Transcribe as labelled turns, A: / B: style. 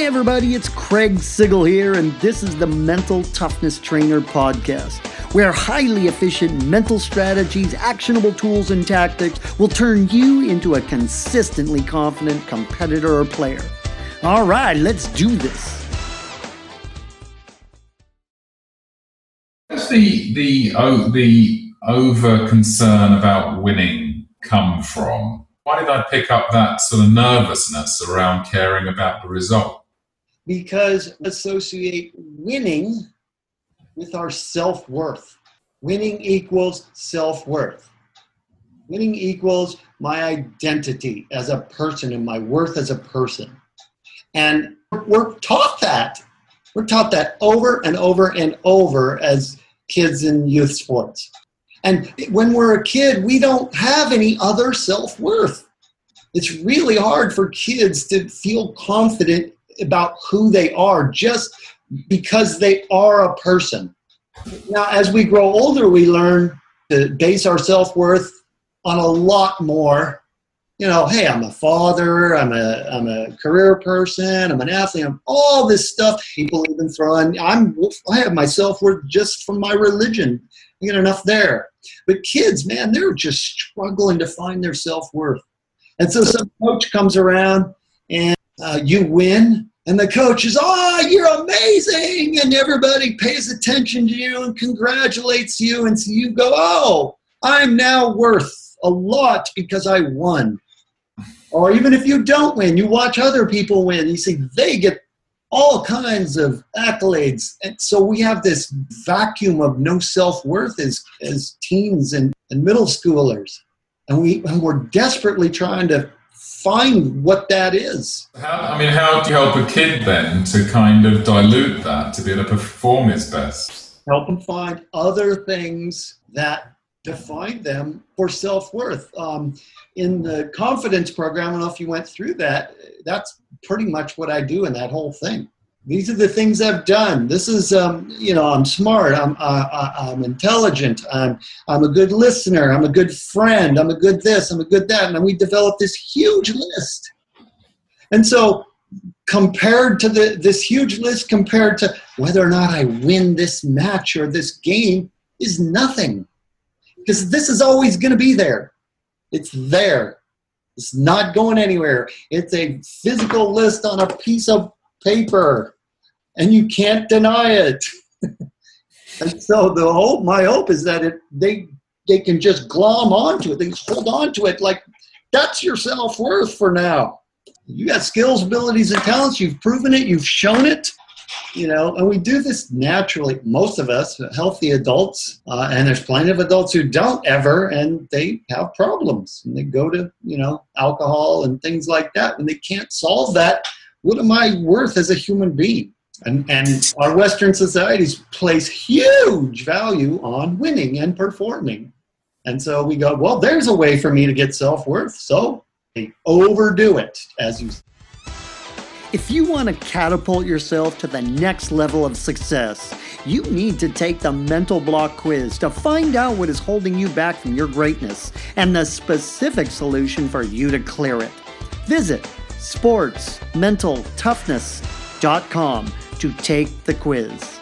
A: Hey, everybody, it's Craig Sigl here, and this is the Mental Toughness Trainer Podcast, where highly efficient mental strategies, actionable tools, and tactics will turn you into a consistently confident competitor or player. All right, let's do this.
B: Where's the the oh, the over concern about winning come from? Why did I pick up that sort of nervousness around caring about the result?
A: Because associate winning with our self worth. Winning equals self worth. Winning equals my identity as a person and my worth as a person. And we're taught that. We're taught that over and over and over as kids in youth sports. And when we're a kid, we don't have any other self worth. It's really hard for kids to feel confident about who they are just because they are a person. Now, as we grow older, we learn to base our self worth on a lot more. You know, hey, I'm a father, I'm a, I'm a career person, I'm an athlete, I'm all this stuff. People even throw in, I'm, I have my self worth just from my religion. You get enough there. But kids, man, they're just struggling to find their self worth. And so some coach comes around and uh, you win, and the coach is, oh, you're amazing. And everybody pays attention to you and congratulates you. And so you go, oh, I'm now worth a lot because I won. Or even if you don't win, you watch other people win. You see, they get all kinds of accolades. And so we have this vacuum of no self worth as, as teens and, and middle schoolers. And, we, and we're desperately trying to find what that is.
B: How, I mean, how do you help a kid then to kind of dilute that to be able to perform his best?
A: Help them find other things that define them for self worth. Um, in the confidence program, I don't know if you went through that, that's pretty much what I do in that whole thing. These are the things I've done. This is, um, you know, I'm smart. I'm, I'm intelligent. I'm, I'm a good listener. I'm a good friend. I'm a good this. I'm a good that. And we developed this huge list. And so, compared to the, this huge list, compared to whether or not I win this match or this game, is nothing. Because this is always going to be there. It's there. It's not going anywhere. It's a physical list on a piece of paper, and you can't deny it. and so the hope, my hope, is that it they they can just glom onto it. They just hold on to it like that's your self worth for now. You got skills, abilities, and talents. You've proven it. You've shown it you know, and we do this naturally. Most of us, healthy adults, uh, and there's plenty of adults who don't ever, and they have problems, and they go to you know alcohol and things like that. and they can't solve that, what am I worth as a human being? And, and our Western societies place huge value on winning and performing. And so we go, well, there's a way for me to get self worth. So they overdo it, as you if you want to catapult yourself to the next level of success, you need to take the mental block quiz to find out what is holding you back from your greatness and the specific solution for you to clear it. Visit sportsmentaltoughness.com to take the quiz.